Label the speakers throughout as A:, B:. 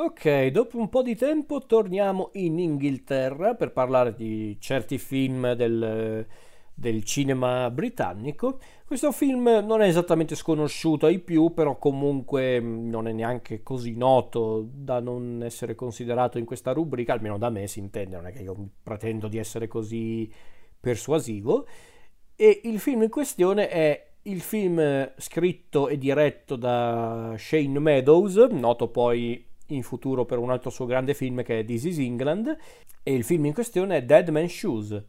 A: Ok, dopo un po' di tempo torniamo in Inghilterra per parlare di certi film del, del cinema britannico. Questo film non è esattamente sconosciuto ai più, però comunque mm, non è neanche così noto da non essere considerato in questa rubrica, almeno da me si intende, non è che io pretendo di essere così persuasivo. E il film in questione è il film scritto e diretto da Shane Meadows, noto poi in futuro per un altro suo grande film che è This is England e il film in questione è Dead Man's Shoes.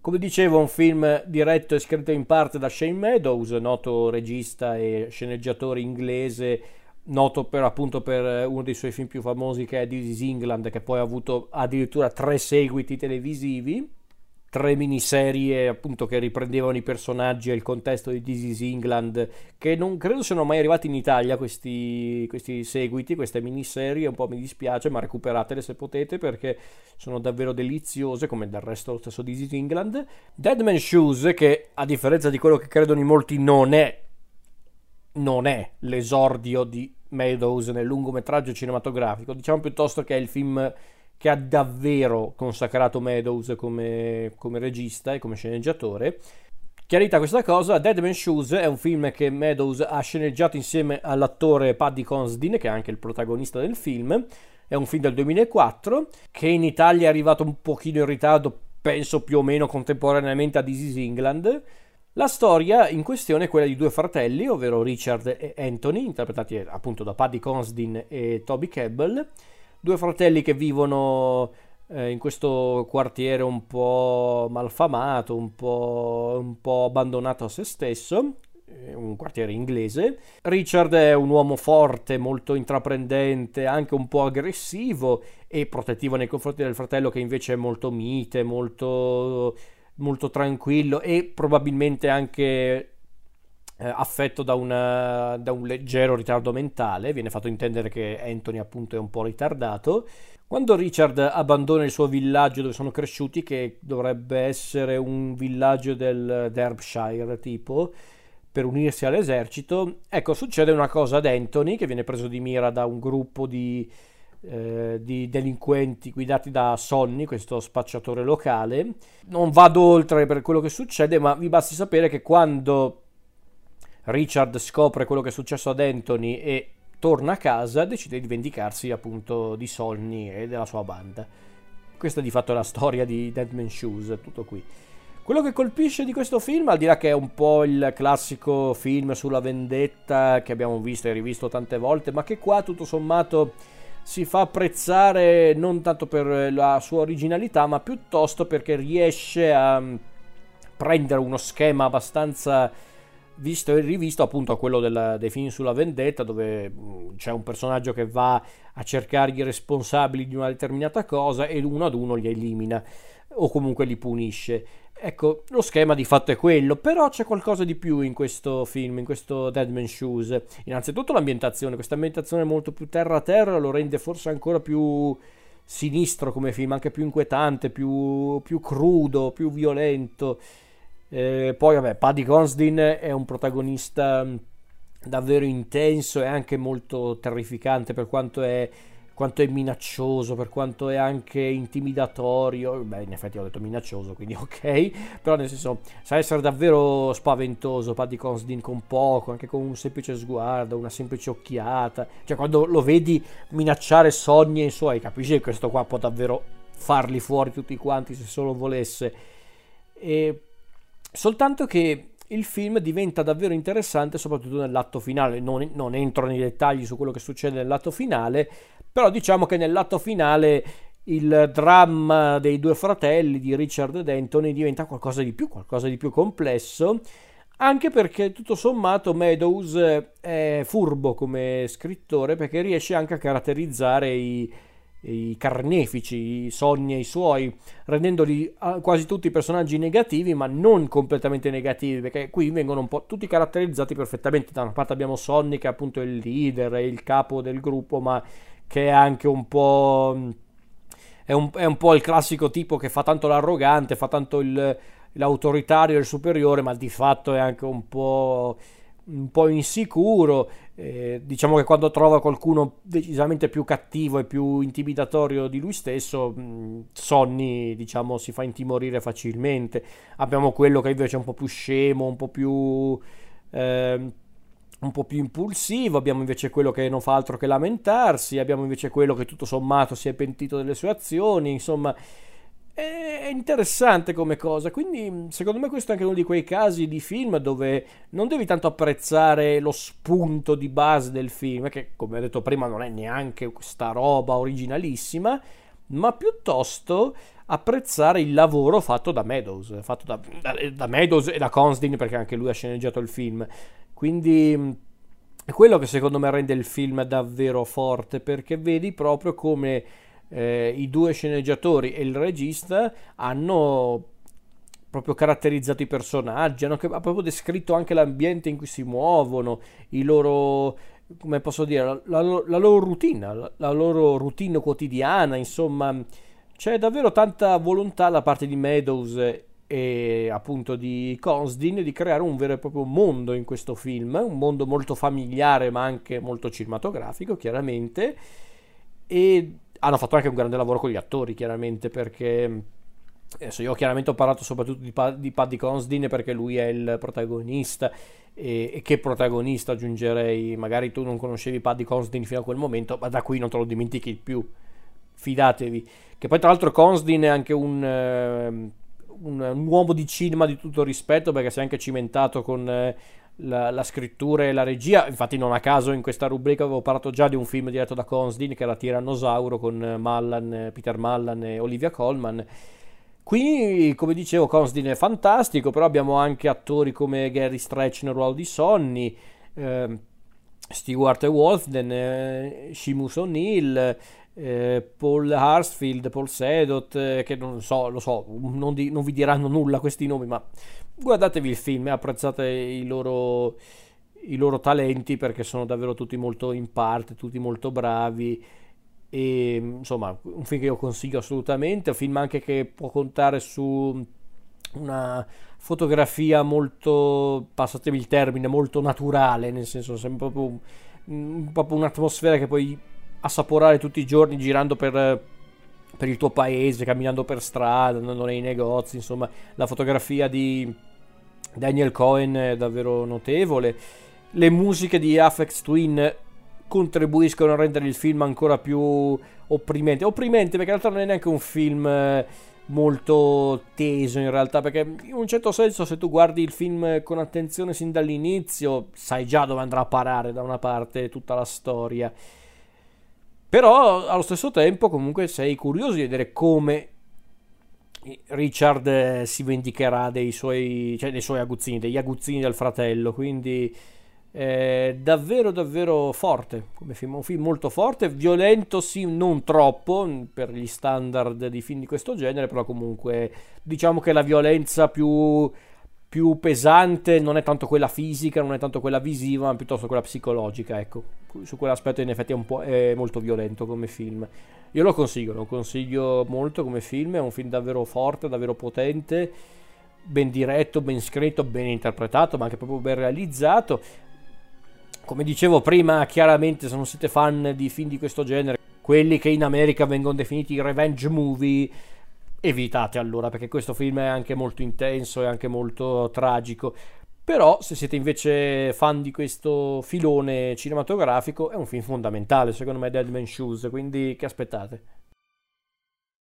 A: Come dicevo, un film diretto e scritto in parte da Shane Meadows, noto regista e sceneggiatore inglese noto per appunto per eh, uno dei suoi film più famosi che è This is England che poi ha avuto addirittura tre seguiti televisivi tre miniserie appunto che riprendevano i personaggi e il contesto di This is England che non credo siano mai arrivati in Italia questi, questi seguiti, queste miniserie. Un po' mi dispiace ma recuperatele se potete perché sono davvero deliziose come del resto lo stesso This is England. Dead Man Shoes che a differenza di quello che credono in molti non è non è l'esordio di Meadows nel lungometraggio cinematografico, diciamo piuttosto che è il film che ha davvero consacrato Meadows come, come regista e come sceneggiatore. Chiarita questa cosa, Dead Man Shoes è un film che Meadows ha sceneggiato insieme all'attore Paddy Consdin, che è anche il protagonista del film. È un film del 2004 che in Italia è arrivato un pochino in ritardo, penso più o meno contemporaneamente a This is England la storia in questione è quella di due fratelli, ovvero Richard e Anthony, interpretati appunto da Paddy Consdin e Toby Cabell, due fratelli che vivono eh, in questo quartiere un po' malfamato, un po', un po' abbandonato a se stesso, eh, un quartiere inglese. Richard è un uomo forte, molto intraprendente, anche un po' aggressivo e protettivo nei confronti del fratello che invece è molto mite, molto molto tranquillo e probabilmente anche eh, affetto da, una, da, un leggero ritardo mentale, viene fatto intendere che Anthony appunto è un po' ritardato. Quando Richard abbandona il suo villaggio dove sono cresciuti, che dovrebbe essere un villaggio del Derbyshire tipo, per unirsi all'esercito, ecco succede una cosa ad Anthony che viene preso di mira da un gruppo di eh, di delinquenti guidati da Sonny, questo spacciatore locale. Non vado oltre per quello che succede, ma vi basti sapere che quando Richard scopre quello che è successo ad Anthony e torna a casa, decide di vendicarsi appunto di Sonny e della sua banda. Questa di fatto è la storia di Dead Man Shoes, tutto qui. Quello che colpisce di questo film, al di là che è un po' il classico film sulla vendetta che abbiamo visto e rivisto tante volte, ma che qua tutto sommato si fa apprezzare non tanto per la sua originalità, ma piuttosto perché riesce a mm, prendere uno schema abbastanza visto e rivisto appunto a quello della, dei film sulla vendetta dove mm, c'è un personaggio che va a cercare i responsabili di una determinata cosa e uno ad uno li elimina o comunque li punisce Ecco, lo schema di fatto è quello, però c'è qualcosa di più in questo film, in questo Dead Man Shoes. Innanzitutto l'ambientazione, questa ambientazione molto più terra a terra lo rende forse ancora più sinistro come film, anche più inquietante, più, più crudo, più violento. Eh, poi, vabbè, Paddy Consdin è un protagonista davvero intenso e anche molto terrificante per quanto è quanto è minaccioso, per quanto è anche intimidatorio. Beh, in effetti ho detto minaccioso, quindi ok. Però nel senso, sa essere davvero spaventoso, Paddy Consdin con poco, anche con un semplice sguardo, una semplice occhiata. Cioè, quando lo vedi minacciare sogni e i suoi, capisci che questo qua può davvero farli fuori tutti quanti se solo volesse. E soltanto che il film diventa davvero interessante soprattutto nell'atto finale. Non, non, entro nei dettagli su quello che succede nell'atto finale, però diciamo che nell'atto finale il dramma dei due fratelli di Richard ed Anthony diventa qualcosa di più, qualcosa di più complesso. Anche perché tutto sommato Meadows è furbo come scrittore perché riesce anche a caratterizzare i, i carnefici, i sogni e i suoi, rendendoli ah, quasi tutti personaggi negativi, ma non completamente negativi, perché qui vengono un po' tutti caratterizzati perfettamente. Da una parte abbiamo Sonny che è appunto il leader, è il capo del gruppo, ma che è anche un po' è un, è un po' il classico tipo che fa tanto l'arrogante, fa tanto il, l'autoritario il superiore, ma di fatto è anche un po' un po' insicuro. Eh, diciamo che quando trova qualcuno decisamente più cattivo e più intimidatorio di lui stesso, mh, Sonny diciamo si fa intimorire facilmente. Abbiamo quello che invece è un po' più scemo, un po' più. Eh, un po' più impulsivo, abbiamo invece quello che non fa altro che lamentarsi, abbiamo invece quello che tutto sommato si è pentito delle sue azioni, insomma, è interessante come cosa, quindi secondo me questo è anche uno di quei casi di film dove non devi tanto apprezzare lo spunto di base del film, che come ho detto prima non è neanche questa roba originalissima, ma piuttosto apprezzare il lavoro fatto da Meadows, fatto da, da, da Meadows e da Constin perché anche lui ha sceneggiato il film. Quindi è quello che secondo me rende il film davvero forte perché vedi proprio come eh, i due sceneggiatori e il regista hanno proprio caratterizzato i personaggi, hanno proprio descritto anche l'ambiente in cui si muovono, i loro, come posso dire, la, la, la loro routine, la, loro routine quotidiana, insomma, c'è davvero tanta volontà da parte di Meadows e appunto di Consdin di creare un vero e proprio mondo in questo film, un mondo molto familiare ma anche molto cinematografico, chiaramente, e hanno fatto anche un grande lavoro con gli attori, chiaramente, perché adesso io chiaramente ho parlato soprattutto di, pa- di Paddy Consdin perché lui è il protagonista. E, e, che protagonista aggiungerei? Magari tu non conoscevi Paddy Consdin fino a quel momento, ma da qui non te lo dimentichi più. Fidatevi. Che poi, tra l'altro, Consdin è anche un. Uh, un, un, uomo di cinema di tutto rispetto perché si è anche cimentato con eh, la, la, scrittura e la regia. Infatti, non a caso in questa rubrica avevo parlato già di un film diretto da Consdin che era Tirannosauro con Mallan, Peter Mallan e Olivia Colman. Qui, come dicevo, Consdin è fantastico, però abbiamo anche attori come Gary Stretch nel ruolo di Sonny, eh, Stewart Wolfden, eh, Shimus O'Neill, eh, Paul Harsfield, Paul Sedot, eh, che non so, lo so, non, di, non, vi diranno nulla questi nomi, ma guardatevi il film e apprezzate i loro, i loro talenti perché sono davvero tutti molto in parte, tutti molto bravi. E insomma un film che io consiglio assolutamente, un film anche che può contare su una fotografia molto, passatemi il termine, molto naturale, nel senso sembra proprio, proprio un'atmosfera che puoi assaporare tutti i giorni girando per per il tuo paese, camminando per strada, andando nei negozi, insomma, la fotografia di Daniel Cohen è davvero notevole. Le musiche di Afex Twin contribuiscono a rendere il film ancora più opprimente. Opprimente perché in realtà non è neanche un film eh, molto teso in realtà, perché in un certo senso se tu guardi il film con attenzione sin dall'inizio, sai già dove andrà a parare da una parte tutta la storia. Però allo stesso tempo comunque sei curioso di vedere come Richard eh, si vendicherà dei suoi, cioè dei suoi aguzzini, degli aguzzini del fratello, quindi è davvero davvero forte come film, un film molto forte, violento sì, non troppo per gli standard di film di questo genere, però comunque diciamo che la violenza più più pesante non è tanto quella fisica, non è tanto quella visiva, ma piuttosto quella psicologica, ecco. Su quell'aspetto in effetti è, un po', è molto violento come film. Io lo consiglio, lo consiglio molto come film, è un film davvero forte, davvero potente, ben diretto, ben scritto, ben interpretato, ma anche proprio ben realizzato. Come dicevo prima, chiaramente se non siete fan di film di questo genere, quelli che in America vengono definiti revenge movie, evitate allora perché questo film è anche molto intenso e anche molto tragico. Però se siete invece fan di questo filone cinematografico è un film fondamentale, secondo me Dead Man Shoes, quindi che aspettate?